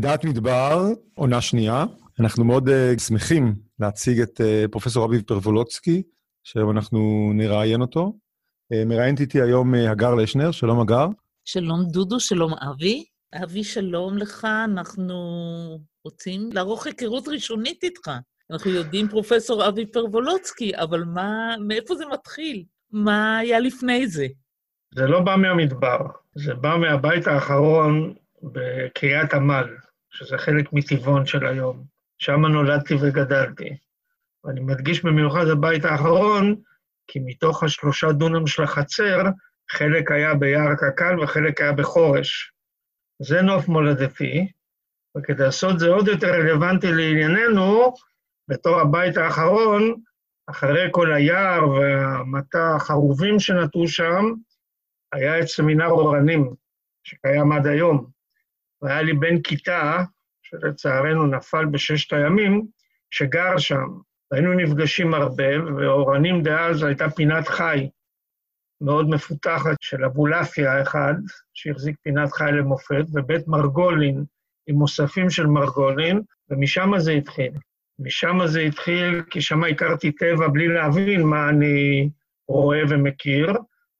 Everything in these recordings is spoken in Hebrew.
דעת מדבר, עונה שנייה. אנחנו מאוד uh, שמחים להציג את uh, פרופסור אביב פרבולוצקי, שהיום אנחנו נראיין אותו. Uh, מראיינת איתי היום uh, הגר לשנר, שלום הגר. שלום דודו, שלום אבי. אבי, שלום לך, אנחנו רוצים לערוך היכרות ראשונית איתך. אנחנו יודעים פרופסור אבי פרבולוצקי, אבל מה, מאיפה זה מתחיל? מה היה לפני זה? זה לא בא מהמדבר, זה בא מהבית האחרון בקריית עמל, שזה חלק מטבעון של היום. שם נולדתי וגדלתי. ואני מדגיש במיוחד הבית האחרון, כי מתוך השלושה דונם של החצר, חלק היה ביער קק"ל וחלק היה בחורש. זה נוף מולדתי, וכדי לעשות זה עוד יותר רלוונטי לענייננו, בתור הבית האחרון, אחרי כל היער והמטע החרובים שנטעו שם, היה את סמינר אורנים, שקיים עד היום. והיה לי בן כיתה, שלצערנו נפל בששת הימים, שגר שם. והיינו נפגשים הרבה, ואורנים דאז הייתה פינת חי מאוד מפותחת של אבולעפיה אחד, שהחזיק פינת חי למופת, ובית מרגולין עם מוספים של מרגולין, ומשם זה התחיל. משם זה התחיל, כי שם הכרתי טבע בלי להבין מה אני רואה ומכיר,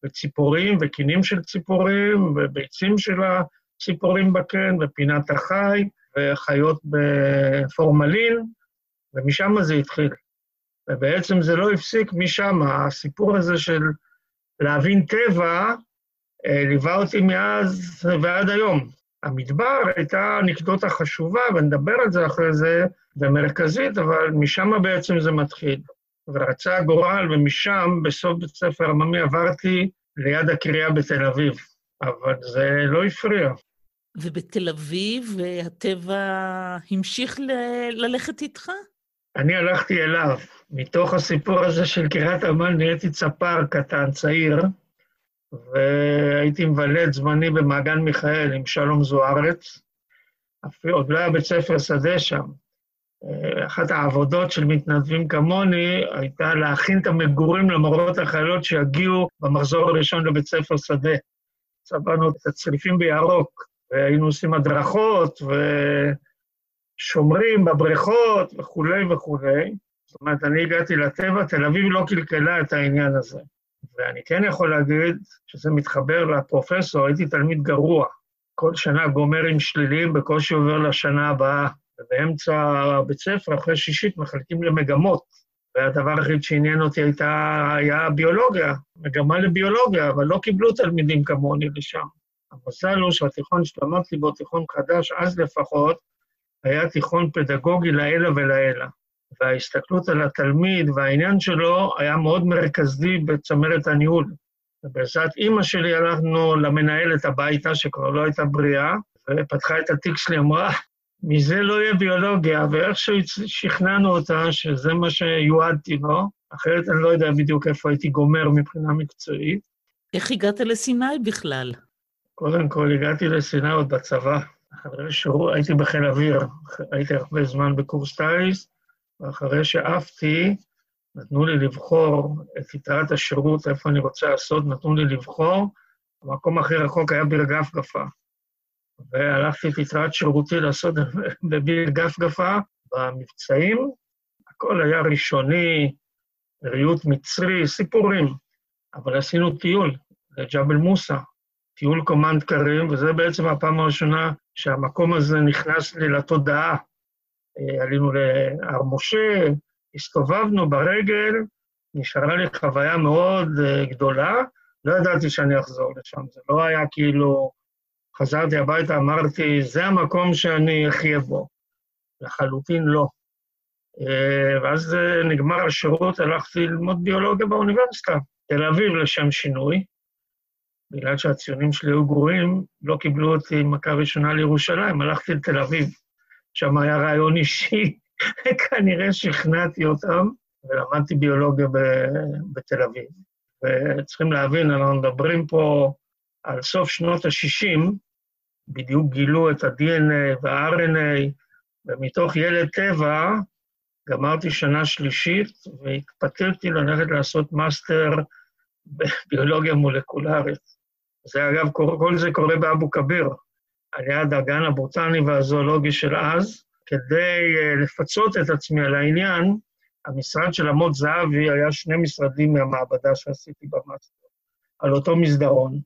וציפורים וקינים של ציפורים, וביצים של הציפורים בקן, ופינת החי, וחיות בפורמלין, ומשם זה התחיל. ובעצם זה לא הפסיק משם, הסיפור הזה של להבין טבע אה, ליווה אותי מאז ועד היום. המדבר הייתה אנקדוטה חשובה, ונדבר על זה אחרי זה, ומרכזית, אבל משם בעצם זה מתחיל. ורצה הגורל, ומשם, בסוף בית ספר עממי, עברתי ליד הקריאה בתל אביב, אבל זה לא הפריע. ובתל אביב הטבע המשיך ל- ללכת איתך? אני הלכתי אליו. מתוך הסיפור הזה של קריית עמל נהייתי צפר קטן, צעיר, והייתי מבלה את זמני במעגן מיכאל עם שלום זוארץ. אפילו עוד לא היה בית ספר שדה שם. אחת העבודות של מתנדבים כמוני הייתה להכין את המגורים למורות החיילות שיגיעו במחזור הראשון לבית ספר שדה. צבענו את הצריפים בירוק, והיינו עושים הדרכות ושומרים בבריכות וכולי וכולי. זאת אומרת, אני הגעתי לטבע, תל אביב לא קלקלה את העניין הזה. ואני כן יכול להגיד שזה מתחבר לפרופסור, הייתי תלמיד גרוע. כל שנה גומר עם שליליים, בקושי עובר לשנה הבאה. ובאמצע בית ספר, אחרי שישית, מחלקים למגמות. והדבר היחיד שעניין אותי הייתה, היה ביולוגיה, מגמה לביולוגיה, אבל לא קיבלו תלמידים כמוני לשם. המזל הוא שהתיכון שלמדתי בו, תיכון חדש, אז לפחות, היה תיכון פדגוגי לעילא ולעילא. וההסתכלות על התלמיד והעניין שלו היה מאוד מרכזי בצמרת הניהול. ובעזרת אימא שלי הלכנו למנהלת הביתה, שכבר לא הייתה בריאה, ופתחה את התיק שלי, אמרה, מזה לא יהיה ביולוגיה, ואיכשהו שכנענו אותה שזה מה שיועדתי לו, אחרת אני לא יודע בדיוק איפה הייתי גומר מבחינה מקצועית. איך הגעת לסיני בכלל? קודם כל, הגעתי לסיני עוד בצבא. אחרי שהוא, הייתי בחיל אוויר, הייתי הרבה זמן בקורס טיס, ואחרי שעפתי, נתנו לי לבחור את יתרת השירות, איפה אני רוצה לעשות, נתנו לי לבחור. המקום הכי רחוק היה ביר גפגפה. והלכתי את יתרת שירותי לעשות בביר גפגפה במבצעים. הכל היה ראשוני, ריהוט מצרי, סיפורים. אבל עשינו טיול לג'בל מוסא, טיול קומנד קרים, וזה בעצם הפעם הראשונה שהמקום הזה נכנס לי לתודעה. אה, עלינו להר משה, הסתובבנו ברגל, נשארה לי חוויה מאוד אה, גדולה, לא ידעתי שאני אחזור לשם, זה לא היה כאילו, חזרתי הביתה, אמרתי, זה המקום שאני אחיה בו. לחלוטין לא. אה, ואז נגמר השירות, הלכתי ללמוד ביולוגיה באוניברסיטה, תל אביב לשם שינוי. בגלל שהציונים שלי היו גרועים, לא קיבלו אותי מכה ראשונה לירושלים, הלכתי לתל אביב. שם היה רעיון אישי, כנראה שכנעתי אותם, ולמדתי ביולוגיה בתל אביב. וצריכים להבין, אנחנו מדברים פה על סוף שנות ה-60, בדיוק גילו את ה-DNA וה-RNA, ומתוך ילד טבע גמרתי שנה שלישית והתפתחתי ללכת לעשות מאסטר בביולוגיה מולקולרית. זה אגב, כל זה קורה באבו כביר. על יד הגן הבוטני והזואולוגי של אז, כדי אה, לפצות את עצמי על העניין, המשרד של אמות זהבי היה שני משרדים מהמעבדה שעשיתי במאסטר, על אותו מסדרון.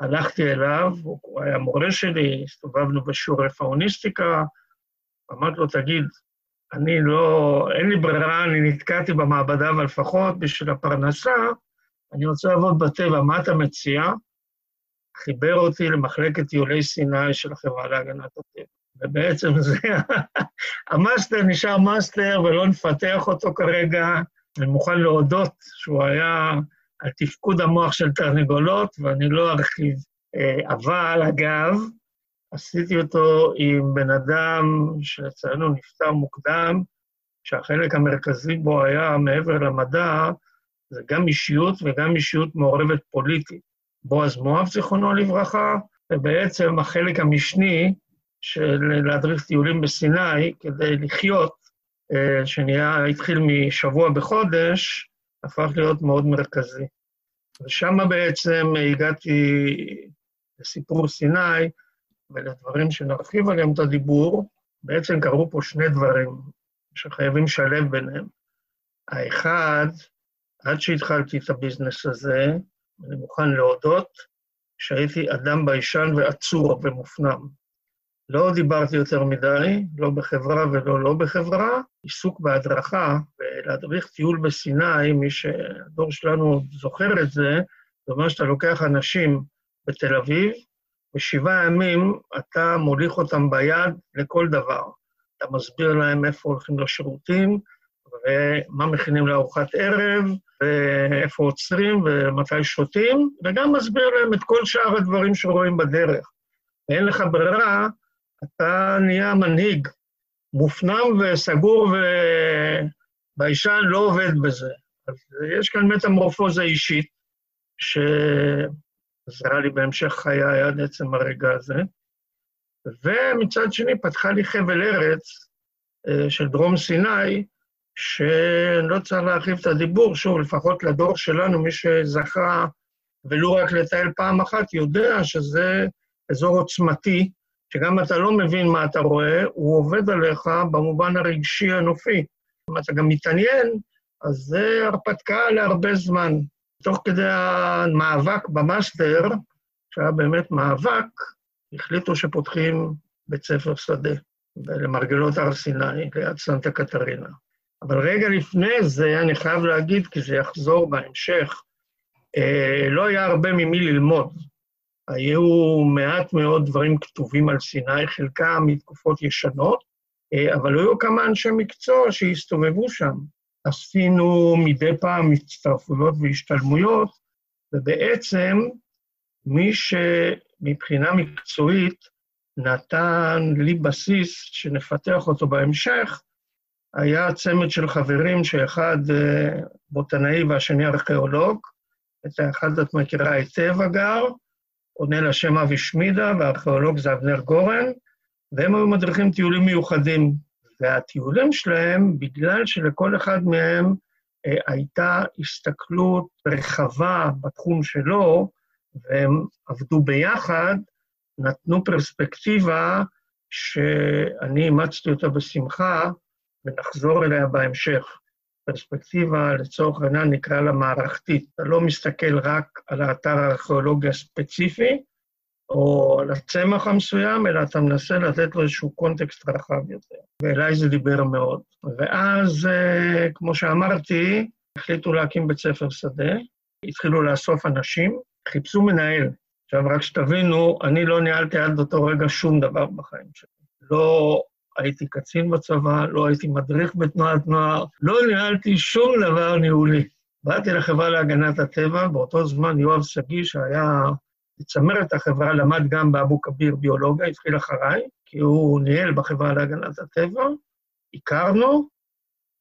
הלכתי אליו, הוא היה מורה שלי, הסתובבנו בשיעורי פאוניסטיקה, אמרתי לו, תגיד, אני לא, אין לי ברירה, אני נתקעתי במעבדה, אבל לפחות בשביל הפרנסה, אני רוצה לעבוד בטבע, מה אתה מציע? חיבר אותי למחלקת טיולי סיני של החברה להגנת הטבע. ובעצם זה, המאסטר נשאר מאסטר ולא נפתח אותו כרגע. אני מוכן להודות שהוא היה על תפקוד המוח של תרנגולות, ואני לא ארחיב. אה, אבל, אגב, עשיתי אותו עם בן אדם שלצערנו נפטר מוקדם, שהחלק המרכזי בו היה, מעבר למדע, זה גם אישיות וגם אישיות מעורבת פוליטית. בועז מואב, זיכרונו לברכה, ובעצם החלק המשני של להדריך טיולים בסיני כדי לחיות, אה, שנהיה, התחיל משבוע בחודש, הפך להיות מאוד מרכזי. ושם בעצם הגעתי לסיפור סיני ולדברים שנרחיב עליהם את הדיבור. בעצם קרו פה שני דברים שחייבים לשלב ביניהם. האחד, עד שהתחלתי את הביזנס הזה, אני מוכן להודות שהייתי אדם ביישן ועצור ומופנם. לא דיברתי יותר מדי, לא בחברה ולא לא בחברה, עיסוק בהדרכה ולהדריך טיול בסיני, מי שהדור שלנו זוכר את זה, זה אומר שאתה לוקח אנשים בתל אביב, בשבעה ימים אתה מוליך אותם ביד לכל דבר. אתה מסביר להם איפה הולכים לשירותים, ומה מכינים לארוחת ערב, ואיפה עוצרים ומתי שותים, וגם מסביר להם את כל שאר הדברים שרואים בדרך. ואין לך ברירה, אתה נהיה מנהיג, מופנם וסגור וביישן לא עובד בזה. אז יש כאן מטמורפוזה אישית, שעזרה לי בהמשך חיי עד עצם הרגע הזה. ומצד שני פתחה לי חבל ארץ אה, של דרום סיני, שאני לא צריך להרחיב את הדיבור, שוב, לפחות לדור שלנו, מי שזכה ולו רק לטייל פעם אחת, יודע שזה אזור עוצמתי, שגם אתה לא מבין מה אתה רואה, הוא עובד עליך במובן הרגשי הנופי. אם אתה גם מתעניין, אז זה הרפתקה להרבה זמן. תוך כדי המאבק במאסטר, שהיה באמת מאבק, החליטו שפותחים בית ספר שדה למרגלות הר סיני, ליד סנטה קטרינה. אבל רגע לפני זה, אני חייב להגיד, כי זה יחזור בהמשך, אה, לא היה הרבה ממי ללמוד. היו מעט מאוד דברים כתובים על סיני, חלקם מתקופות ישנות, אה, אבל היו כמה אנשי מקצוע שהסתובבו שם. עשינו מדי פעם הצטרפויות והשתלמויות, ובעצם מי שמבחינה מקצועית נתן לי בסיס שנפתח אותו בהמשך, היה צמד של חברים, שאחד אה, בוטנאי והשני ארכיאולוג. את האחד את מכירה היטב, אגר, עונה לשם אבי שמידה, והארכיאולוג זה אבנר גורן, והם היו מדריכים טיולים מיוחדים. והטיולים שלהם, בגלל שלכל אחד מהם אה, הייתה הסתכלות רחבה בתחום שלו, והם עבדו ביחד, נתנו פרספקטיבה שאני אימצתי אותה בשמחה, ונחזור אליה בהמשך. פרספקטיבה, לצורך העניין, נקרא לה מערכתית. אתה לא מסתכל רק על האתר הארכיאולוגי הספציפי, או על הצמח המסוים, אלא אתה מנסה לתת לו איזשהו קונטקסט רחב יותר. ואליי זה דיבר מאוד. ואז, אה, כמו שאמרתי, החליטו להקים בית ספר שדה, התחילו לאסוף אנשים, חיפשו מנהל. עכשיו, רק שתבינו, אני לא ניהלתי עד אותו רגע שום דבר בחיים שלי. לא הייתי קצין בצבא, לא הייתי מדריך בתנועת נוער, לא ניהלתי שום דבר ניהולי. באתי לחברה להגנת הטבע, באותו זמן יואב שגיא, שהיה את החברה, למד גם באבו כביר ביולוגיה, התחיל אחריי, כי הוא ניהל בחברה להגנת הטבע, הכרנו,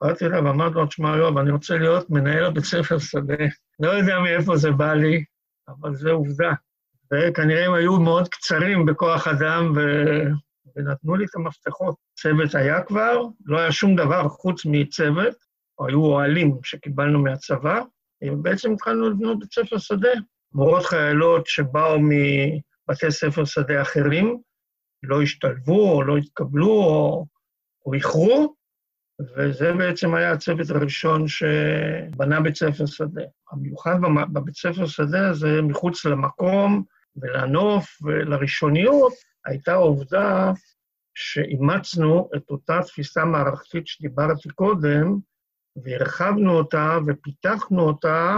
באתי אליו ואמרתי לו, תשמע, יואב, אני רוצה להיות מנהל הבית ספר שדה. לא יודע מאיפה זה בא לי, אבל זו עובדה. וכנראה הם היו מאוד קצרים בכוח אדם, ו... ונתנו לי את המפתחות. צוות היה כבר, לא היה שום דבר חוץ מצוות, או היו אוהלים שקיבלנו מהצבא, ובעצם התחלנו לבנות בית ספר שדה. מורות חיילות שבאו מבתי ספר שדה אחרים, לא השתלבו או לא התקבלו או, או איחרו, וזה בעצם היה הצוות הראשון שבנה בית ספר שדה. המיוחד בבית ספר שדה הזה, מחוץ למקום ולנוף ולראשוניות, הייתה עובדה שאימצנו את אותה תפיסה מערכתית שדיברתי קודם, והרחבנו אותה ופיתחנו אותה,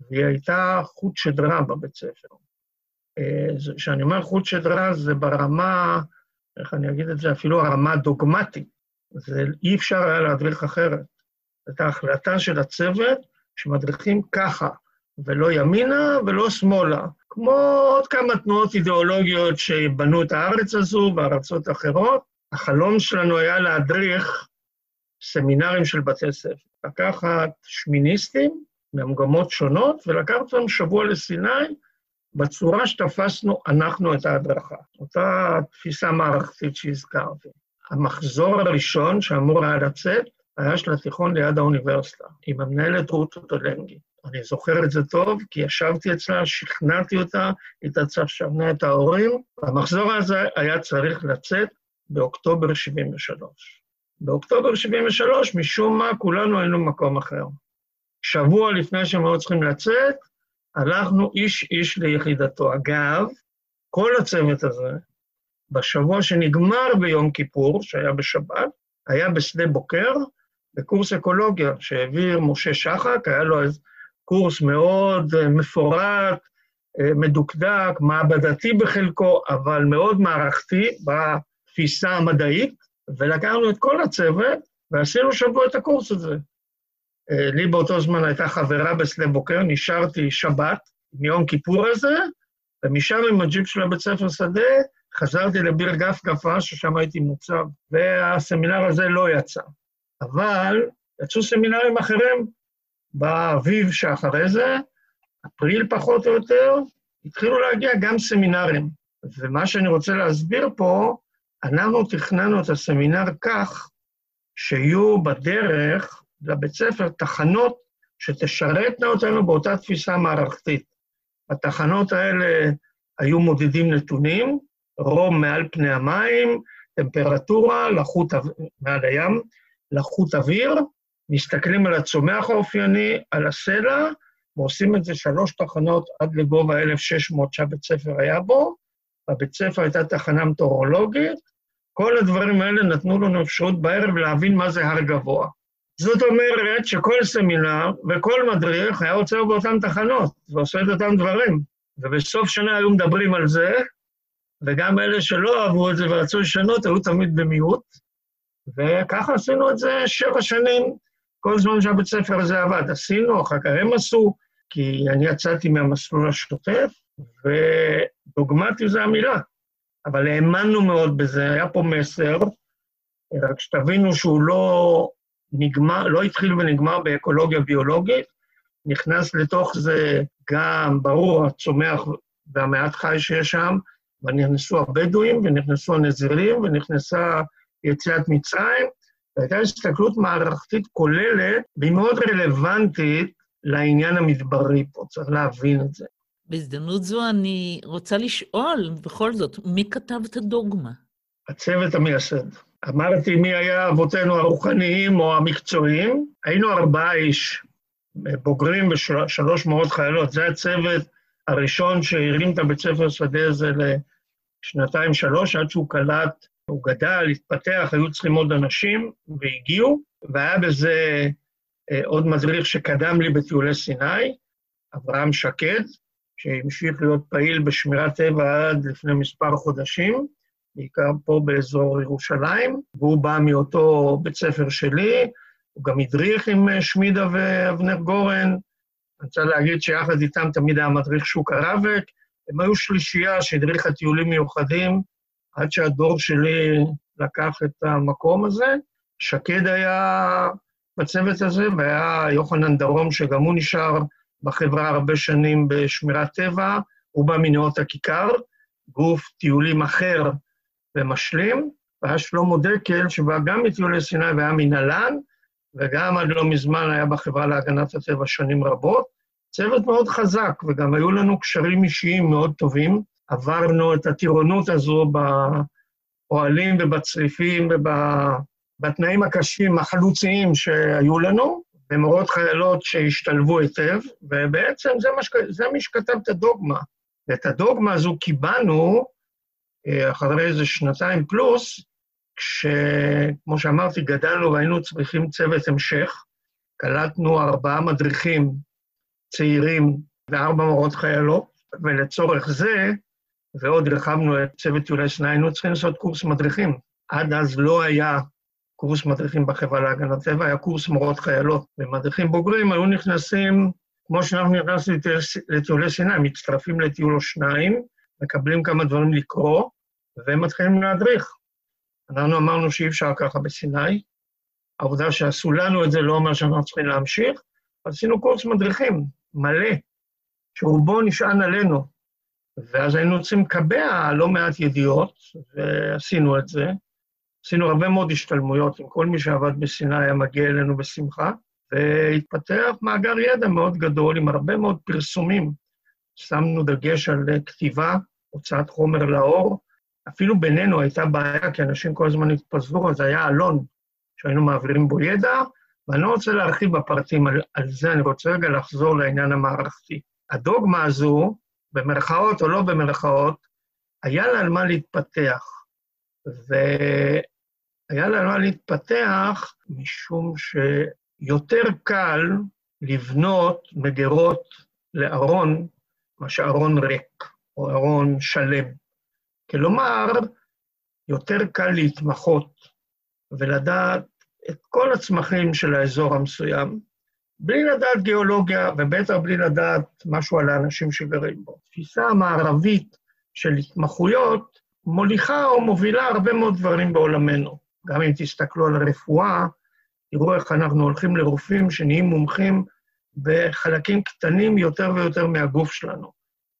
והיא הייתה חוט שדרה בבית ספר. אה, כשאני אומר חוט שדרה, זה ברמה, איך אני אגיד את זה, אפילו הרמה הדוגמטית. זה אי אפשר היה להדריך אחרת. זאת ההחלטה של הצוות שמדריכים ככה, ולא ימינה ולא שמאלה. כמו עוד כמה תנועות אידיאולוגיות שבנו את הארץ הזו בארצות אחרות, החלום שלנו היה להדריך סמינרים של בתי ספר. לקחת שמיניסטים ממגמות שונות ולקחת אותם שבוע לסיני בצורה שתפסנו אנחנו את ההדרכה. אותה תפיסה מערכתית שהזכרתי. המחזור הראשון שאמור היה לצאת היה של התיכון ליד האוניברסיטה, עם המנהלת רות טולנגי. אני זוכר את זה טוב, כי ישבתי אצלה, שכנעתי אותה, הייתה צריכה לשכנע את ההורים. המחזור הזה היה צריך לצאת באוקטובר 73. באוקטובר 73, משום מה, כולנו היינו במקום אחר. שבוע לפני שהם היו צריכים לצאת, הלכנו איש-איש ליחידתו. אגב, כל הצוות הזה, בשבוע שנגמר ביום כיפור, שהיה בשבת, היה בשדה בוקר, בקורס אקולוגיה שהעביר משה שחק, היה לו איזה קורס מאוד אה, מפורט, אה, מדוקדק, מעבדתי בחלקו, אבל מאוד מערכתי בתפיסה המדעית, ולקחנו את כל הצוות ועשינו שבוע את הקורס הזה. אה, לי באותו זמן הייתה חברה בשדה בוקר, נשארתי שבת מיום כיפור הזה, ומשם עם הג'יפ של הבית ספר שדה, חזרתי לביר גפגפה, ששם הייתי מוצב, והסמינר הזה לא יצא. אבל יצאו סמינרים אחרים באביב שאחרי זה, אפריל פחות או יותר, התחילו להגיע גם סמינרים. ומה שאני רוצה להסביר פה, אנחנו תכננו את הסמינר כך שיהיו בדרך לבית ספר תחנות שתשרתנה אותנו באותה תפיסה מערכתית. התחנות האלה היו מודדים נתונים, רום מעל פני המים, טמפרטורה, לחות מעל הים, לחות אוויר, מסתכלים על הצומח האופייני, על הסלע, ועושים את זה שלוש תחנות עד לגובה 1,600 שהבית ספר היה בו. בבית ספר הייתה תחנה מטאורולוגית. כל הדברים האלה נתנו לנו אפשרות בערב להבין מה זה הר גבוה. זאת אומרת שכל סמינר וכל מדריך היה עוצר באותן תחנות ועושה את אותם דברים. ובסוף שנה היו מדברים על זה, וגם אלה שלא אהבו את זה ורצו לשנות היו תמיד במיעוט, וככה עשינו את זה שבע שנים, כל זמן שהבית ספר הזה עבד. עשינו, אחר כך הם עשו, כי אני יצאתי מהמסלול השוטף, ודוגמטי זה המילה. אבל האמנו מאוד בזה, היה פה מסר, רק שתבינו שהוא לא נגמר, לא התחיל ונגמר באקולוגיה ביולוגית, נכנס לתוך זה גם, ברור, הצומח והמעט חי שיש שם, ונכנסו הבדואים, ונכנסו הנזירים, ונכנסה יציאת מצרים, והייתה הסתכלות מערכתית כוללת, והיא מאוד רלוונטית לעניין המדברי פה, צריך להבין את זה. בהזדמנות זו אני רוצה לשאול, בכל זאת, מי כתב את הדוגמה? הצוות המייסד. אמרתי מי היה אבותינו הרוחניים או המקצועיים, היינו ארבעה איש, בוגרים ושלוש מאות חיילות. זה הצוות הראשון שהרים את הבית ספר שדה הזה לשנתיים-שלוש, עד שהוא קלט, הוא גדל, התפתח, היו צריכים עוד אנשים, והגיעו, והיה בזה אה, עוד מדריך שקדם לי בטיולי סיני, אברהם שקד, שהמשיך להיות פעיל בשמירת טבע עד לפני מספר חודשים, בעיקר פה באזור ירושלים, והוא בא מאותו בית ספר שלי, הוא גם הדריך עם אה, שמידה ואבנר גורן. אני רוצה להגיד שיחד איתם תמיד היה מדריך שוק הרבק. הם היו שלישייה שהדריכה טיולים מיוחדים, עד שהדור שלי לקח את המקום הזה. שקד היה בצוות הזה, והיה יוחנן דרום, שגם הוא נשאר בחברה הרבה שנים בשמירת טבע, הוא בא מנאות הכיכר, גוף טיולים אחר ומשלים, והיה שלמה דקל, שבא גם מטיולי סיני והיה מנהלן, וגם עד לא מזמן היה בחברה להגנת הטבע שנים רבות. צוות מאוד חזק, וגם היו לנו קשרים אישיים מאוד טובים. עברנו את הטירונות הזו באוהלים ובצריפים ובתנאים הקשים, החלוציים שהיו לנו, ומורות חיילות שהשתלבו היטב, ובעצם זה, מה, זה מי שכתב את הדוגמה. ואת הדוגמה הזו קיבלנו אה, אחרי איזה שנתיים פלוס, כשכמו שאמרתי, גדלנו והיינו צריכים צוות המשך. קלטנו ארבעה מדריכים צעירים וארבע מורות חיילות, ולצורך זה, ועוד הרחבנו את צוות טיולי סנה, היינו צריכים לעשות קורס מדריכים. עד אז לא היה קורס מדריכים בחברה להגנת טבע, היה קורס מורות חיילות. ומדריכים בוגרים היו נכנסים, כמו שאנחנו נכנסים לטיולי סיני, מצטרפים לטיול או שניים, מקבלים כמה דברים לקרוא, ומתחילים להדריך. אנחנו אמרנו שאי אפשר ככה בסיני. העובדה שעשו לנו את זה לא אומר שאנחנו צריכים להמשיך, עשינו קורס מדריכים מלא, שרובו נשען עלינו. ואז היינו צריכים לקבע לא מעט ידיעות, ועשינו את זה. עשינו הרבה מאוד השתלמויות עם כל מי שעבד בסיני היה מגיע אלינו בשמחה, והתפתח מאגר ידע מאוד גדול עם הרבה מאוד פרסומים. שמנו דגש על כתיבה, הוצאת חומר לאור. אפילו בינינו הייתה בעיה, כי אנשים כל הזמן התפזרו, אז היה אלון שהיינו מעבירים בו ידע, ואני לא רוצה להרחיב בפרטים על, על זה, אני רוצה רגע לחזור לעניין המערכתי. הדוגמה הזו, במרכאות או לא במרכאות, היה לה על מה להתפתח. והיה לה על מה להתפתח משום שיותר קל לבנות מגירות לארון מאשר ארון ריק, או ארון שלם. כלומר, יותר קל להתמחות ולדעת את כל הצמחים של האזור המסוים, בלי לדעת גיאולוגיה, ובטח בלי לדעת משהו על האנשים שגרים בו. התפיסה המערבית של התמחויות מוליכה או מובילה הרבה מאוד דברים בעולמנו. גם אם תסתכלו על הרפואה, תראו איך אנחנו הולכים לרופאים שנהיים מומחים בחלקים קטנים יותר ויותר מהגוף שלנו.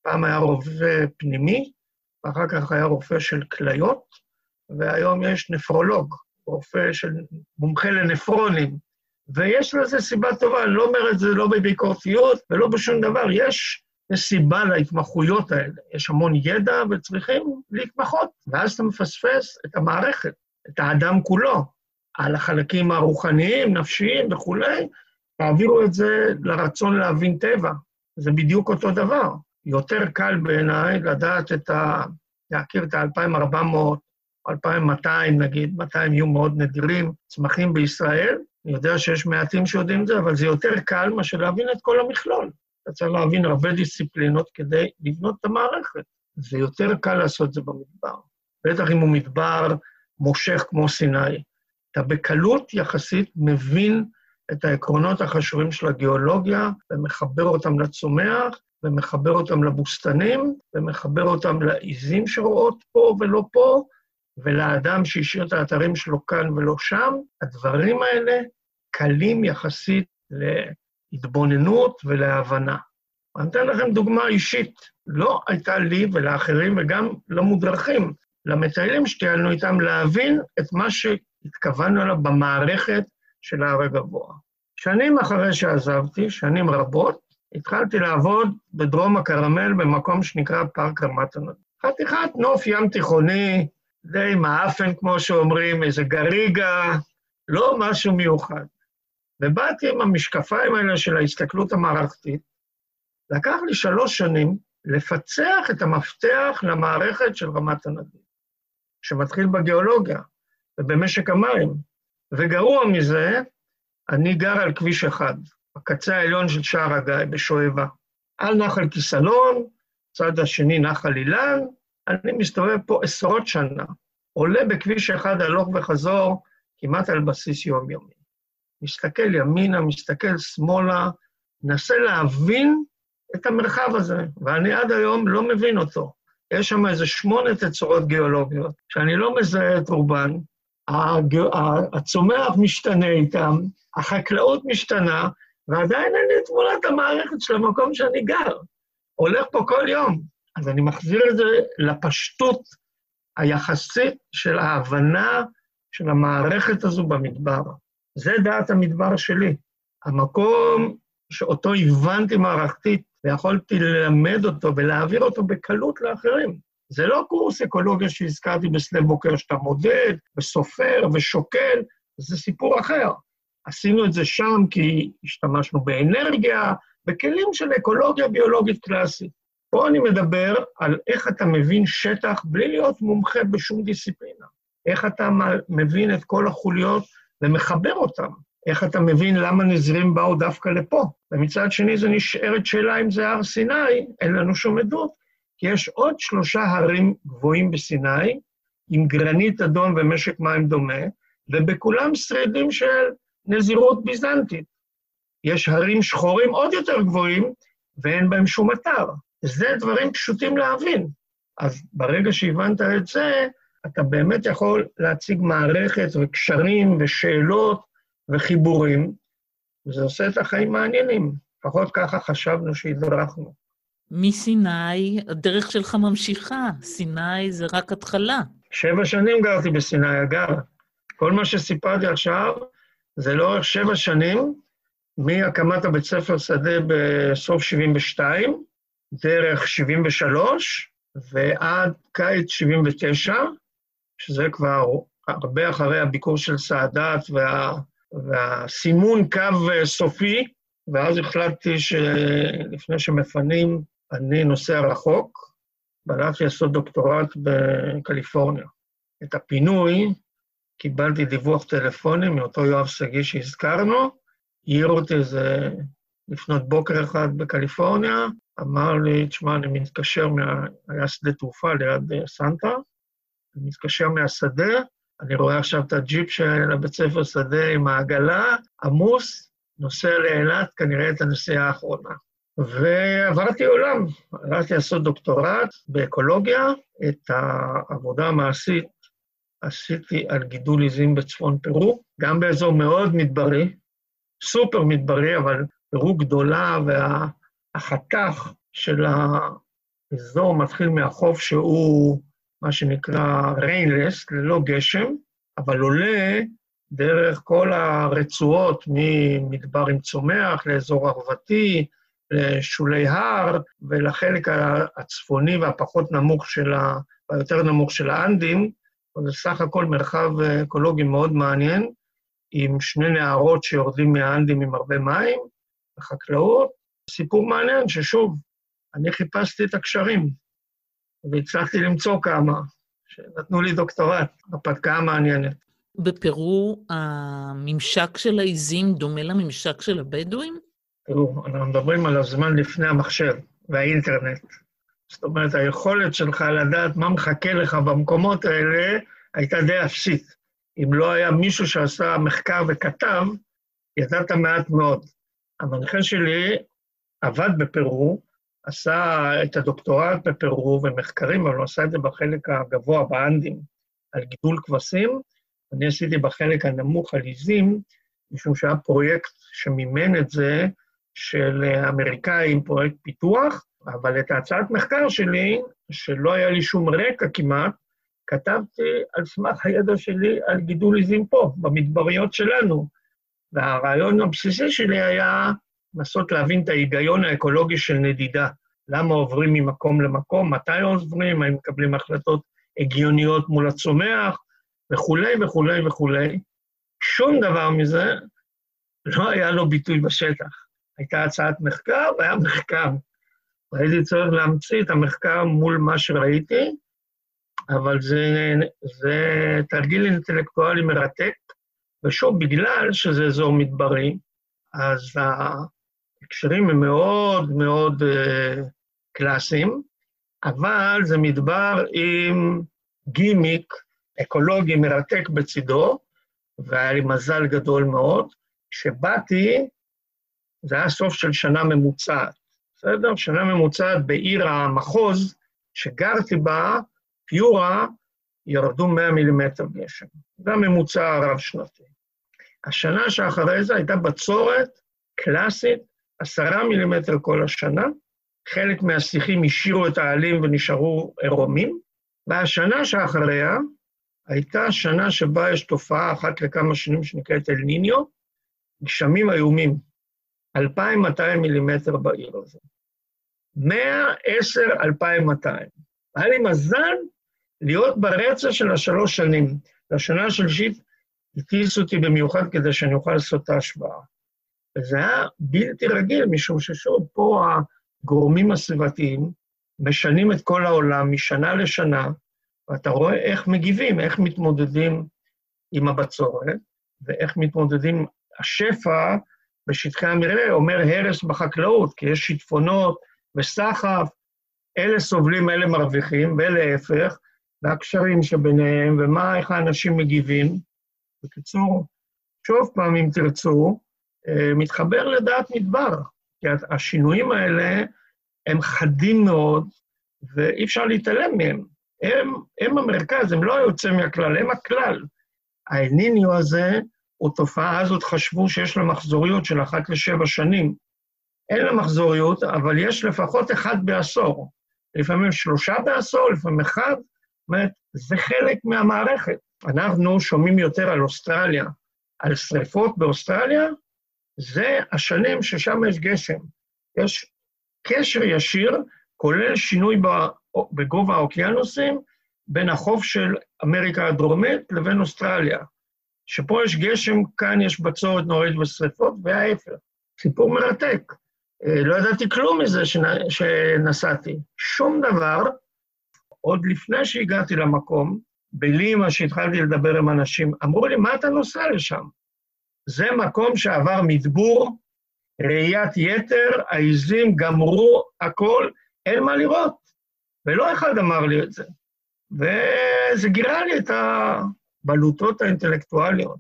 פעם היה רופא פנימי, ואחר כך היה רופא של כליות, והיום יש נפרולוג, רופא של מומחה לנפרונים, ויש לזה סיבה טובה, אני לא אומר את זה לא בביקורתיות ולא בשום דבר, יש, יש סיבה להתמחויות האלה. יש המון ידע וצריכים להתמחות, ואז אתה מפספס את המערכת, את האדם כולו, על החלקים הרוחניים, נפשיים וכולי, תעבירו את זה לרצון להבין טבע. זה בדיוק אותו דבר. יותר קל בעיניי לדעת את ה... להכיר את ה-2400, 2200 נגיד, 200 יהיו מאוד נדירים, צמחים בישראל, אני יודע שיש מעטים שיודעים את זה, אבל זה יותר קל מאשר להבין את כל המכלול. אתה צריך להבין הרבה דיסציפלינות כדי לבנות את המערכת. זה יותר קל לעשות את זה במדבר. בטח אם הוא מדבר מושך כמו סיני. אתה בקלות יחסית מבין את העקרונות החשובים של הגיאולוגיה ומחבר אותם לצומח, ומחבר אותם לבוסתנים, ומחבר אותם לעיזים שרואות פה ולא פה, ולאדם שהשאיר את האתרים שלו כאן ולא שם, הדברים האלה קלים יחסית להתבוננות ולהבנה. אני אתן לכם דוגמה אישית. לא הייתה לי ולאחרים, וגם למודרכים, למטיילים שטיילנו איתם, להבין את מה שהתכוונו אליו במערכת של ההר הגבוה. שנים אחרי שעזבתי, שנים רבות, התחלתי לעבוד בדרום הכרמל במקום שנקרא פארק רמת הנדל. חתיכת נוף ים תיכוני, די מעפן, כמו שאומרים, איזה גריגה, לא משהו מיוחד. ובאתי עם המשקפיים האלה של ההסתכלות המערכתית, לקח לי שלוש שנים לפצח את המפתח למערכת של רמת הנדיב, שמתחיל בגיאולוגיה ובמשק המים. וגרוע מזה, אני גר על כביש אחד, בקצה העליון של שער הגיא, בשואבה. על נחל כיסלון, צד השני נחל אילן, אני מסתובב פה עשרות שנה, עולה בכביש אחד הלוך וחזור, כמעט על בסיס יומיומי. מסתכל ימינה, מסתכל שמאלה, מנסה להבין את המרחב הזה, ואני עד היום לא מבין אותו. יש שם איזה שמונה תצורות גיאולוגיות, שאני לא מזהה את רובן, הצומח משתנה איתם, החקלאות משתנה, ועדיין אין לי תמונת המערכת של המקום שאני גר. הולך פה כל יום. אז אני מחזיר את זה לפשטות היחסית של ההבנה של המערכת הזו במדבר. זה דעת המדבר שלי. המקום שאותו הבנתי מערכתית ויכולתי ללמד אותו ולהעביר אותו בקלות לאחרים. זה לא קורס אקולוגיה שהזכרתי בשדה בוקר, שאתה מודד וסופר ושוקל, זה סיפור אחר. עשינו את זה שם כי השתמשנו באנרגיה, בכלים של אקולוגיה ביולוגית קלאסית. פה אני מדבר על איך אתה מבין שטח בלי להיות מומחה בשום דיסציפלינה. איך אתה מבין את כל החוליות ומחבר אותן. איך אתה מבין למה נזירים באו דווקא לפה? ומצד שני, זו נשארת שאלה אם זה הר סיני, אין לנו שום עדות, כי יש עוד שלושה הרים גבוהים בסיני, עם גרנית אדום ומשק מים דומה, ובכולם שרידים של נזירות ביזנטית. יש הרים שחורים עוד יותר גבוהים, ואין בהם שום אתר. זה דברים פשוטים להבין. אז ברגע שהבנת את זה, אתה באמת יכול להציג מערכת וקשרים ושאלות וחיבורים, וזה עושה את החיים מעניינים. לפחות ככה חשבנו שהדרכנו. מסיני, הדרך שלך ממשיכה. סיני זה רק התחלה. שבע שנים גרתי בסיני, אגב. כל מה שסיפרתי עכשיו זה לאורך שבע שנים, מהקמת הבית ספר שדה בסוף 72, דרך 73, ועד קיץ 79, שזה כבר הרבה אחרי הביקור של סאדאת וה, והסימון קו סופי, ואז החלטתי שלפני שמפנים, אני נוסע רחוק, והלכתי לעשות דוקטורט בקליפורניה. את הפינוי קיבלתי דיווח טלפוני מאותו יואב שגיא שהזכרנו, העיר אותי איזה לפנות בוקר אחד בקליפורניה, אמר לי, תשמע, אני מתקשר מה... היה שדה תעופה ליד אה, סנטה, אני מתקשר מהשדה, אני רואה עכשיו את הג'יפ של הבית ספר שדה עם העגלה, עמוס, נוסע לאילת, כנראה את הנסיעה האחרונה. ועברתי עולם, הלכתי לעשות דוקטורט באקולוגיה, את העבודה המעשית עשיתי על גידול עיזים בצפון פרו, גם באזור מאוד מדברי, סופר מדברי, אבל פרו גדולה, והחתך של האזור מתחיל מהחוף שהוא מה שנקרא ריינלס, ללא גשם, אבל עולה דרך כל הרצועות ממדבר עם צומח לאזור ערבתי, לשולי הר ולחלק הצפוני והפחות נמוך של ה... היותר נמוך של האנדים, זה סך הכל מרחב אקולוגי מאוד מעניין, עם שני נהרות שיורדים מהאנדים עם הרבה מים, בחקלאות. סיפור מעניין ששוב, אני חיפשתי את הקשרים, והצלחתי למצוא כמה, שנתנו לי דוקטורט, הרפתקה מעניינת. בפרו הממשק של העיזים דומה לממשק של הבדואים? תראו, אנחנו מדברים על הזמן לפני המחשב והאינטרנט. זאת אומרת, היכולת שלך לדעת מה מחכה לך במקומות האלה הייתה די אפסית. אם לא היה מישהו שעשה מחקר וכתב, ידעת מעט מאוד. המנחה שלי עבד בפרו, עשה את הדוקטורט בפרו ומחקרים, אבל הוא עשה את זה בחלק הגבוה באנדים, על גידול כבשים. אני עשיתי בחלק הנמוך על עיזים, משום שהיה פרויקט שמימן את זה של אמריקאים, פרויקט פיתוח, אבל את ההצעת מחקר שלי, שלא היה לי שום רקע כמעט, כתבתי על סמך הידע שלי על גידול עיזים פה, במדבריות שלנו. והרעיון הבסיסי שלי היה לנסות להבין את ההיגיון האקולוגי של נדידה. למה עוברים ממקום למקום, מתי עוברים, האם מקבלים החלטות הגיוניות מול הצומח, וכולי וכולי וכולי. שום דבר מזה לא היה לו ביטוי בשטח. הייתה הצעת מחקר והיה מחקר. והייתי צריך להמציא את המחקר מול מה שראיתי, אבל זה, זה תרגיל אינטלקטואלי מרתק, ושוב, בגלל שזה אזור מדברי, אז ההקשרים הם מאוד מאוד uh, קלאסיים, אבל זה מדבר עם גימיק אקולוגי מרתק בצידו, והיה לי מזל גדול מאוד. כשבאתי, זה היה סוף של שנה ממוצעת, בסדר? שנה ממוצעת בעיר המחוז שגרתי בה, פיורה, ירדו 100 מילימטר גשם. זה הממוצע הרב-שנתי. השנה שאחרי זה הייתה בצורת קלאסית, עשרה מילימטר כל השנה, חלק מהשיחים השאירו את העלים ונשארו עירומים, והשנה שאחריה הייתה שנה שבה יש תופעה אחת לכמה שנים שנקראת אל ניניו, גשמים איומים, 2,200 מילימטר בעיר הזו. 110, 2,200. היה לי מזל להיות ברצף של השלוש שנים. לשנה השלישית הטיסו אותי במיוחד כדי שאני אוכל לעשות את ההשוואה. וזה היה בלתי רגיל, משום ששוב, פה הגורמים הסביבתיים משנים את כל העולם משנה לשנה, ואתה רואה איך מגיבים, איך מתמודדים עם הבצורת, ואיך מתמודדים, השפע בשטחי המרעה אומר הרס בחקלאות, כי יש שיטפונות וסחף, אלה סובלים, אלה מרוויחים, ולהפך, והקשרים שביניהם, ומה, איך האנשים מגיבים. בקיצור, שוב פעם, אם תרצו, מתחבר לדעת מדבר, כי השינויים האלה הם חדים מאוד, ואי אפשר להתעלם מהם. הם, הם המרכז, הם לא היוצא מהכלל, הם הכלל. האלניניו הזה הוא תופעה, עוד חשבו שיש לה מחזוריות של אחת לשבע שנים. אין לה מחזוריות, אבל יש לפחות אחד בעשור. לפעמים שלושה בעשור, לפעמים אחד. זאת אומרת, זה חלק מהמערכת. אנחנו שומעים יותר על אוסטרליה, על שריפות באוסטרליה, זה השנים ששם יש גשם. יש קשר ישיר, כולל שינוי בגובה האוקיינוסים, בין החוף של אמריקה הדרומית לבין אוסטרליה. שפה יש גשם, כאן יש בצורת נוראית ושרפות, וההפך. סיפור מרתק. אה, לא ידעתי כלום מזה שנסעתי. שום דבר, עוד לפני שהגעתי למקום, בלימה שהתחלתי לדבר עם אנשים, אמרו לי, מה אתה נוסע לשם? זה מקום שעבר מדבור, ראיית יתר, העיזים גמרו הכל, אין מה לראות. ולא אחד אמר לי את זה. וזה גירה לי את הבלוטות האינטלקטואליות.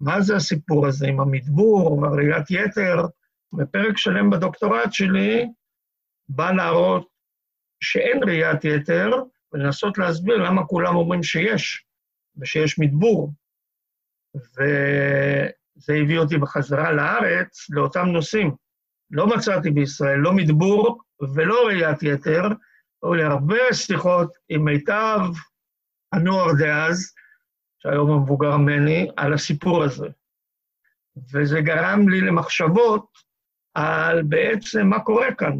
מה זה הסיפור הזה עם המדבור והראיית יתר? בפרק שלם בדוקטורט שלי בא להראות שאין ראיית יתר, ולנסות להסביר למה כולם אומרים שיש, ושיש מדבור. וזה הביא אותי בחזרה לארץ, לאותם נושאים. לא מצאתי בישראל לא מדבור ולא ראיית יתר, היו לי הרבה שיחות עם מיטב הנוער דאז, שהיום המבוגר ממני, על הסיפור הזה. וזה גרם לי למחשבות על בעצם מה קורה כאן.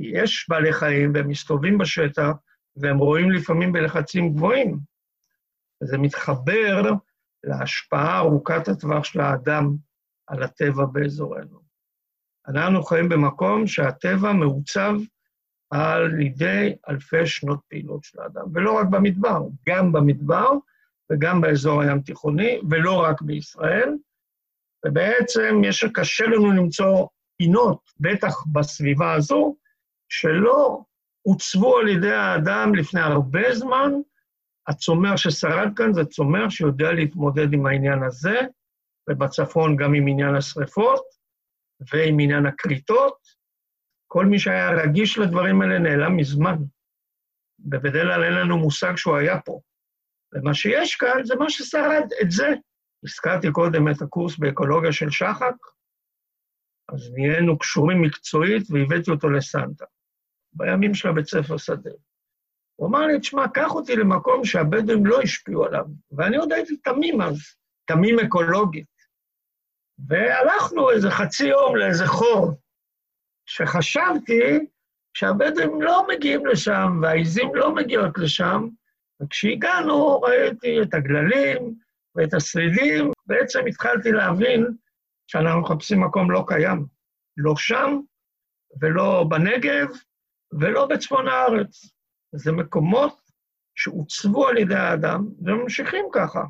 יש בעלי חיים והם מסתובבים בשטח, והם רואים לפעמים בלחצים גבוהים. וזה מתחבר להשפעה ארוכת הטווח של האדם על הטבע באזורנו. אנחנו חיים במקום שהטבע מעוצב על ידי אלפי שנות פעילות של האדם, ולא רק במדבר, גם במדבר וגם באזור הים תיכוני, ולא רק בישראל. ובעצם יש, קשה לנו למצוא פינות, בטח בסביבה הזו, שלא עוצבו על ידי האדם לפני הרבה זמן. הצומח ששרד כאן זה צומח שיודע להתמודד עם העניין הזה, ובצפון גם עם עניין השרפות ועם עניין הכריתות, כל מי שהיה רגיש לדברים האלה נעלם מזמן. בבדל כלל אין לנו מושג שהוא היה פה. ומה שיש כאן זה מה ששרד את זה. הזכרתי קודם את הקורס באקולוגיה של שחק, אז נהיינו קשורים מקצועית והבאתי אותו לסנטה, בימים של הבית ספר שדה. הוא אמר לי, תשמע, קח אותי למקום שהבדואים לא השפיעו עליו. ואני עוד הייתי תמים אז, תמים אקולוגית. והלכנו איזה חצי יום לאיזה חור, שחשבתי שהבדואים לא מגיעים לשם והעיזים לא מגיעות לשם, וכשהגענו ראיתי את הגללים ואת השרידים, בעצם התחלתי להבין שאנחנו מחפשים מקום לא קיים. לא שם, ולא בנגב, ולא בצפון הארץ. זה מקומות שעוצבו על ידי האדם, וממשיכים ככה.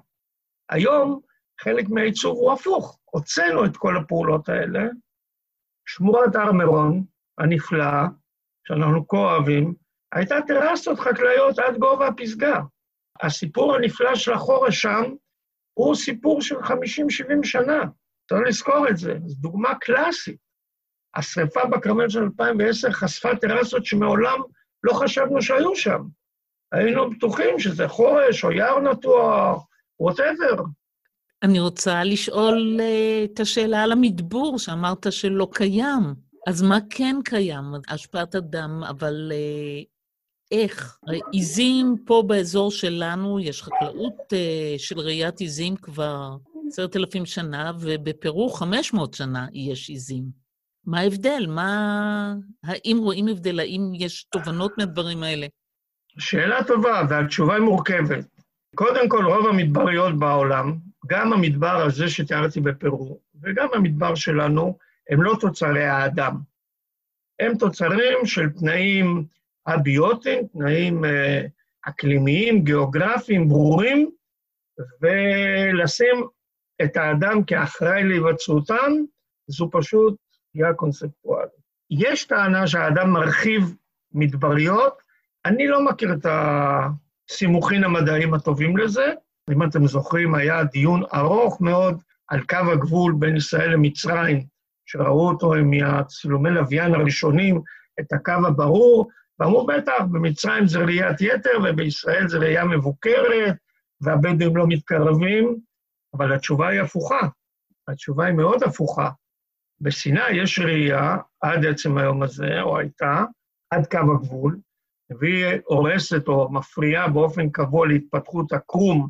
היום חלק מהעיצוב הוא הפוך. הוצאנו את כל הפעולות האלה, שמורת הר מירון הנפלאה, שאנחנו כה אוהבים, הייתה טרסות חקלאיות עד גובה הפסגה. הסיפור הנפלא של החורש שם הוא סיפור של 50-70 שנה. צריך לזכור את זה, זו דוגמה קלאסית. השרפה בכרמל של 2010 חשפה טרסות שמעולם לא חשבנו שהיו שם. היינו בטוחים שזה חורש או יער נטוע, ווטאבר. אני רוצה לשאול uh, את השאלה על המדבור, שאמרת שלא קיים. אז מה כן קיים? השפעת אדם, אבל uh, איך? עיזים פה באזור שלנו, יש חקלאות uh, של ראיית עיזים כבר עשרת אלפים שנה, ובפרו חמש מאות שנה יש עיזים. מה ההבדל? מה... האם רואים הבדל? האם יש תובנות מהדברים האלה? שאלה טובה, והתשובה היא מורכבת. קודם כל, רוב המדבריות בעולם, גם המדבר הזה שתיארתי בפרו, וגם המדבר שלנו, הם לא תוצרי האדם. הם תוצרים של תנאים אביוטיים, תנאים אה, אקלימיים, גיאוגרפיים, ברורים, ולשים את האדם כאחראי להיווצרותם, זו פשוט פגיעה קונספטואלית. יש טענה שהאדם מרחיב מדבריות, אני לא מכיר את הסימוכין המדעיים הטובים לזה. אם אתם זוכרים, היה דיון ארוך מאוד על קו הגבול בין ישראל למצרים, שראו אותו מהצילומי לוויין הראשונים, את הקו הברור, ואמרו, בטח, במצרים זה ראיית יתר ובישראל זה ראייה מבוקרת, והבדואים לא מתקרבים, אבל התשובה היא הפוכה. התשובה היא מאוד הפוכה. בסיני יש ראייה, עד עצם היום הזה, או הייתה, עד קו הגבול, והיא הורסת או מפריעה באופן קבוע להתפתחות הקרום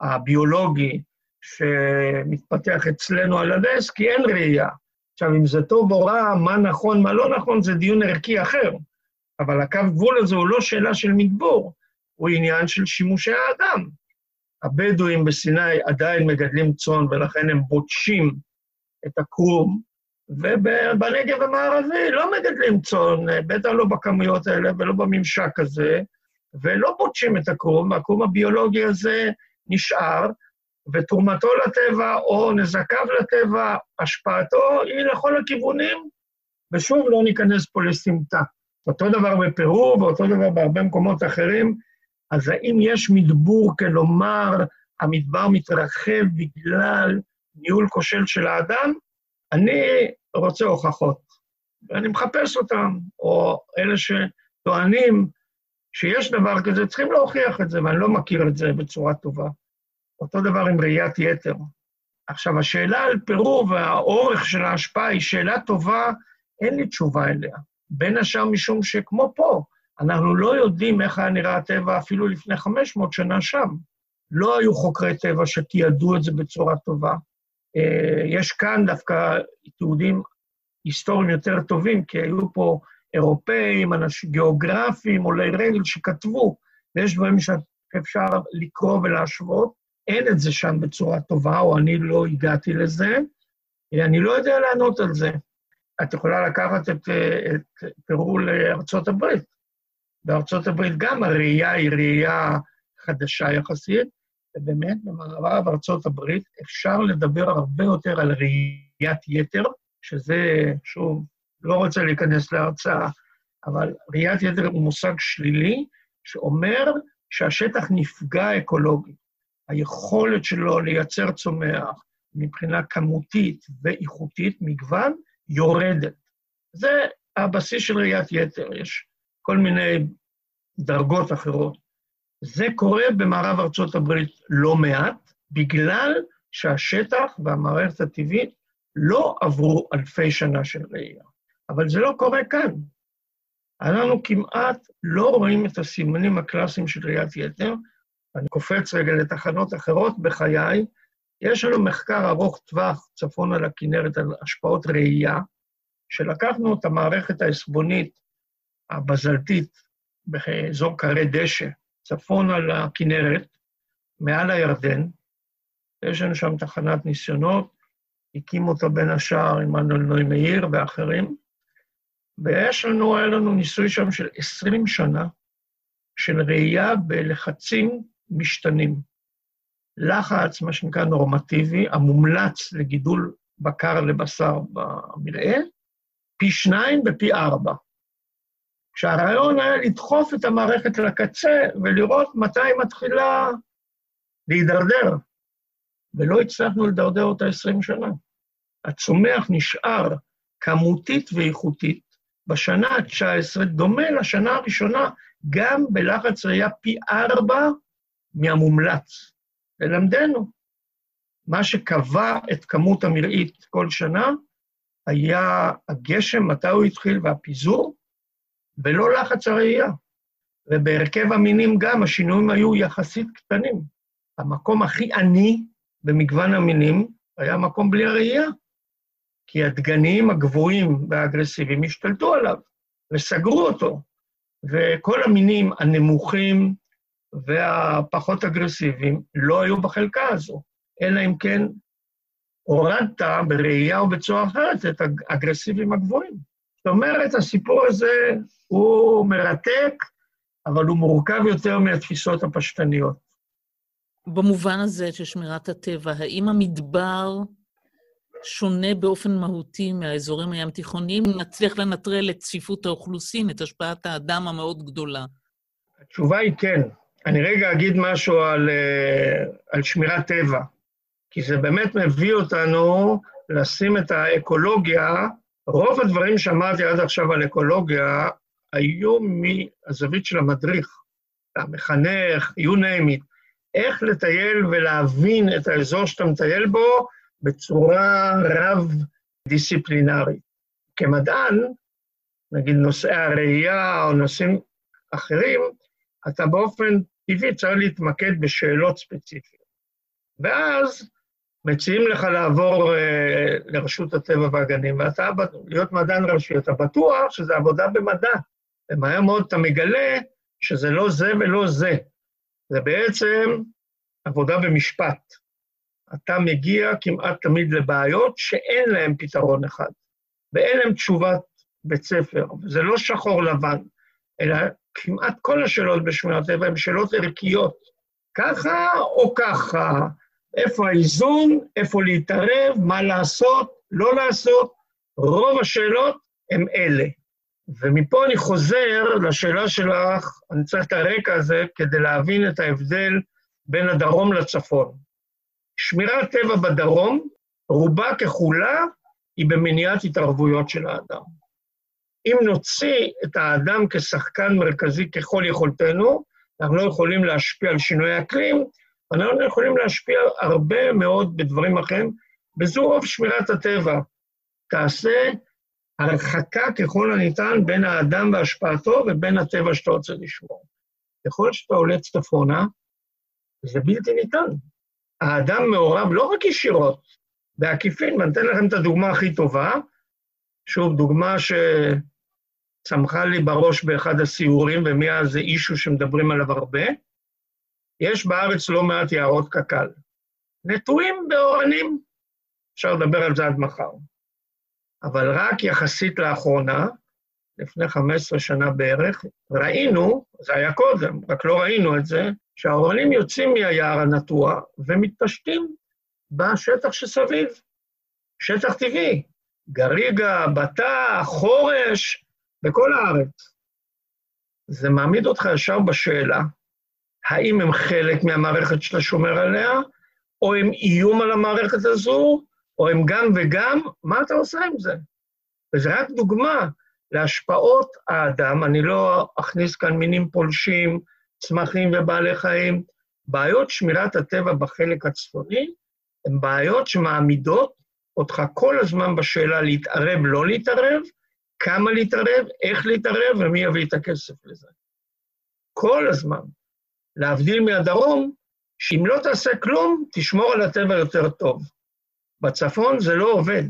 הביולוגי שמתפתח אצלנו על הנס, כי אין ראייה. עכשיו, אם זה טוב או רע, מה נכון, מה לא נכון, זה דיון ערכי אחר. אבל הקו גבול הזה הוא לא שאלה של מדבור, הוא עניין של שימושי האדם. הבדואים בסיני עדיין מגדלים צאן, ולכן הם בוטשים את הקרום, ובנגב המערבי לא מגדלים צאן, בטח לא בכמויות האלה ולא בממשק הזה, ולא בוטשים את הקרום, הקרום הביולוגי הזה נשאר, ותרומתו לטבע או נזקיו לטבע, השפעתו היא לכל הכיוונים, ושוב, לא ניכנס פה לסמטה. אותו דבר בפרו ואותו דבר בהרבה מקומות אחרים, אז האם יש מדבור, כלומר, המדבר מתרחב בגלל ניהול כושל של האדם? אני רוצה הוכחות, ואני מחפש אותם, או אלה שטוענים שיש דבר כזה, צריכים להוכיח את זה, ואני לא מכיר את זה בצורה טובה. אותו דבר עם ראיית יתר. עכשיו, השאלה על פירו והאורך של ההשפעה היא שאלה טובה, אין לי תשובה אליה. בין השאר משום שכמו פה, אנחנו לא יודעים איך היה נראה הטבע אפילו לפני 500 שנה שם. לא היו חוקרי טבע שתיעדו את זה בצורה טובה. אה, יש כאן דווקא תיעודים היסטוריים יותר טובים, כי היו פה אירופאים, אנשים גיאוגרפים, עולי רגל שכתבו, ויש דברים שאפשר לקרוא ולהשוות. אין את זה שם בצורה טובה, או אני לא הגעתי לזה. אני לא יודע לענות על זה. את יכולה לקחת את, את פרו לארצות הברית. בארצות הברית גם הראייה היא ראייה חדשה יחסית, ובאמת במערב ארצות הברית אפשר לדבר הרבה יותר על ראיית יתר, שזה, שוב, לא רוצה להיכנס להרצאה, אבל ראיית יתר הוא מושג שלילי, שאומר שהשטח נפגע אקולוגית. היכולת שלו לייצר צומח מבחינה כמותית ואיכותית, מגוון, יורדת. זה הבסיס של ראיית יתר, יש כל מיני דרגות אחרות. זה קורה במערב ארצות הברית לא מעט, בגלל שהשטח והמערכת הטבעית לא עברו אלפי שנה של ראייה. אבל זה לא קורה כאן. אנחנו כמעט לא רואים את הסימנים הקלאסיים של ראיית יתר. אני קופץ רגע לתחנות אחרות בחיי. יש לנו מחקר ארוך טווח צפון על הכנרת על השפעות ראייה, שלקחנו את המערכת העסבונית הבזלתית באזור קרי דשא, צפון על הכנרת, מעל הירדן, יש לנו שם תחנת ניסיונות, הקים אותה בין השאר עמנואל נוי מאיר ואחרים, ויש לנו, היה לנו ניסוי שם של 20 שנה של ראייה בלחצים משתנים. לחץ, מה שנקרא נורמטיבי, המומלץ לגידול בקר לבשר במרעה, פי שניים ופי ארבע. כשהרעיון היה לדחוף את המערכת לקצה ולראות מתי היא מתחילה להידרדר, ולא הצלחנו לדרדר אותה עשרים שנה. הצומח נשאר כמותית ואיכותית בשנה ה-19, דומה לשנה הראשונה, גם בלחץ ראייה פי ארבע מהמומלץ. ללמדנו, מה שקבע את כמות המראית כל שנה היה הגשם, מתי הוא התחיל, והפיזור, ולא לחץ הראייה. ובהרכב המינים גם השינויים היו יחסית קטנים. המקום הכי עני במגוון המינים היה מקום בלי הראייה, כי הדגניים הגבוהים והאגרסיביים השתלטו עליו וסגרו אותו. וכל המינים הנמוכים והפחות אגרסיביים לא היו בחלקה הזו, אלא אם כן הורדת בראייה או בצורה אחרת את האגרסיביים הגבוהים. זאת אומרת, הסיפור הזה הוא מרתק, אבל הוא מורכב יותר מהתפיסות הפשטניות. במובן הזה של שמירת הטבע, האם המדבר שונה באופן מהותי מהאזורים הים תיכוניים, נצליח לנטרל את צפיפות האוכלוסין, את השפעת האדם המאוד גדולה? התשובה היא כן. אני רגע אגיד משהו על, אה, על שמירת טבע, כי זה באמת מביא אותנו לשים את האקולוגיה, רוב הדברים שאמרתי עד עכשיו על אקולוגיה היו מהזווית של המדריך, המחנך, you name it, איך לטייל ולהבין את האזור שאתה מטייל בו בצורה רב-דיסציפלינרית. כמדען, נגיד נושאי הראייה או נושאים אחרים, אתה באופן טבעי צריך להתמקד בשאלות ספציפיות. ואז מציעים לך לעבור אה, לרשות הטבע והגנים, ואתה, להיות מדען ראשי, אתה בטוח שזה עבודה במדע, ומהר מאוד אתה מגלה שזה לא זה ולא זה. זה בעצם עבודה במשפט. אתה מגיע כמעט תמיד לבעיות שאין להן פתרון אחד, ואין להן תשובת בית ספר. זה לא שחור לבן, אלא כמעט כל השאלות בשמירת טבע הן שאלות ערכיות. ככה או ככה, איפה האיזון, איפה להתערב, מה לעשות, לא לעשות, רוב השאלות הן אלה. ומפה אני חוזר לשאלה שלך, אני צריך את הרקע הזה כדי להבין את ההבדל בין הדרום לצפון. שמירת טבע בדרום, רובה ככולה, היא במניעת התערבויות של האדם. אם נוציא את האדם כשחקן מרכזי ככל יכולתנו, אנחנו לא יכולים להשפיע על שינוי האקלים, אנחנו יכולים להשפיע הרבה מאוד בדברים אחרים, וזו רוב שמירת הטבע. תעשה הרחקה ככל הניתן בין האדם והשפעתו ובין הטבע שאתה רוצה לשמור. ככל שאתה עולה צפונה, זה בלתי ניתן. האדם מעורב לא רק ישירות, בעקיפין, ואני אתן לכם את הדוגמה הכי טובה, שוב, דוגמה שצמחה לי בראש באחד הסיורים, ומאז זה אישו שמדברים עליו הרבה, יש בארץ לא מעט יערות קק"ל. נטועים באורנים, אפשר לדבר על זה עד מחר. אבל רק יחסית לאחרונה, לפני 15 שנה בערך, ראינו, זה היה קודם, רק לא ראינו את זה, שהאורנים יוצאים מהיער הנטוע ומתפשטים בשטח שסביב, שטח טבעי, גריגה, בטח, חורש, בכל הארץ. זה מעמיד אותך ישר בשאלה, האם הם חלק מהמערכת שאתה שומר עליה, או הם איום על המערכת הזו, או הם גם וגם, מה אתה עושה עם זה? וזה רק דוגמה להשפעות האדם, אני לא אכניס כאן מינים פולשים, צמחים ובעלי חיים. בעיות שמירת הטבע בחלק הצפוני הן בעיות שמעמידות אותך כל הזמן בשאלה להתערב, לא להתערב, כמה להתערב, איך להתערב ומי יביא את הכסף לזה. כל הזמן. להבדיל מהדרום, שאם לא תעשה כלום, תשמור על הטבע יותר טוב. בצפון זה לא עובד.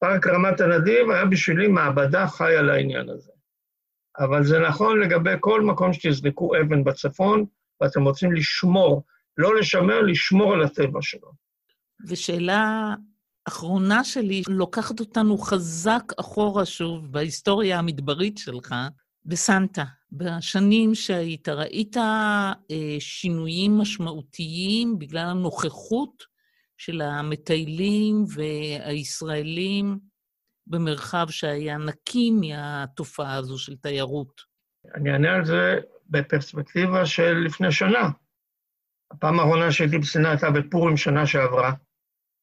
פארק רמת הנדיב היה בשבילי מעבדה חיה לעניין הזה. אבל זה נכון לגבי כל מקום שתזרקו אבן בצפון, ואתם רוצים לשמור, לא לשמר, לשמור על הטבע שלו. ושאלה אחרונה שלי, לוקחת אותנו חזק אחורה שוב בהיסטוריה המדברית שלך, בסנטה. בשנים שהיית, ראית אה, שינויים משמעותיים בגלל הנוכחות של המטיילים והישראלים במרחב שהיה נקי מהתופעה הזו של תיירות? אני אענה על זה בפרספקטיבה של לפני שנה. הפעם האחרונה שהייתי בסיני הייתה בפורים שנה שעברה,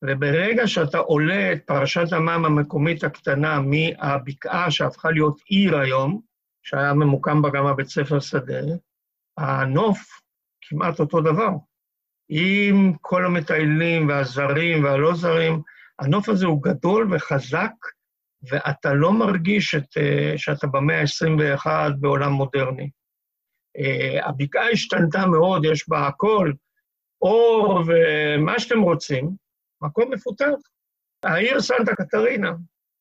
וברגע שאתה עולה את פרשת המים המקומית הקטנה מהבקעה שהפכה להיות עיר היום, שהיה ממוקם בה גם הבית ספר שדה, הנוף כמעט אותו דבר. עם כל המטיילים והזרים והלא זרים, הנוף הזה הוא גדול וחזק, ואתה לא מרגיש את, אה, שאתה במאה ה-21 בעולם מודרני. אה, הבקעה השתנתה מאוד, יש בה הכל, אור ומה שאתם רוצים, מקום מפותח. העיר סנטה קטרינה,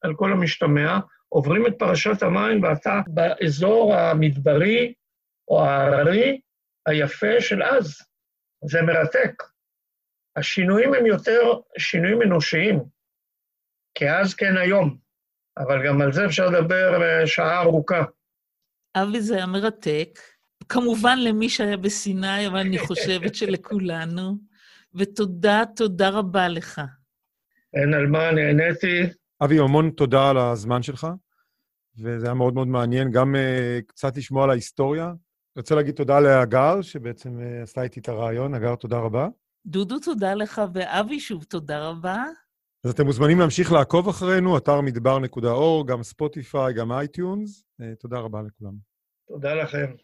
על כל המשתמע, עוברים את פרשת המים ואתה באזור המדברי או ההררי היפה של אז. זה מרתק. השינויים הם יותר שינויים אנושיים, כאז כן היום, אבל גם על זה אפשר לדבר אה, שעה ארוכה. אבי, זה היה מרתק. כמובן למי שהיה בסיני, אבל אני חושבת שלכולנו. ותודה, תודה רבה לך. אין על מה, נהניתי. אבי, המון תודה על הזמן שלך, וזה היה מאוד מאוד מעניין, גם uh, קצת לשמוע על ההיסטוריה. אני רוצה להגיד תודה להגר, שבעצם uh, עשתה איתי את הרעיון. הגר, תודה רבה. דודו, תודה לך, ואבי, שוב, תודה רבה. אז אתם מוזמנים להמשיך לעקוב אחרינו, אתר מדבר.org, גם ספוטיפיי, גם iTunes. אה, תודה רבה לכולם. תודה לכם.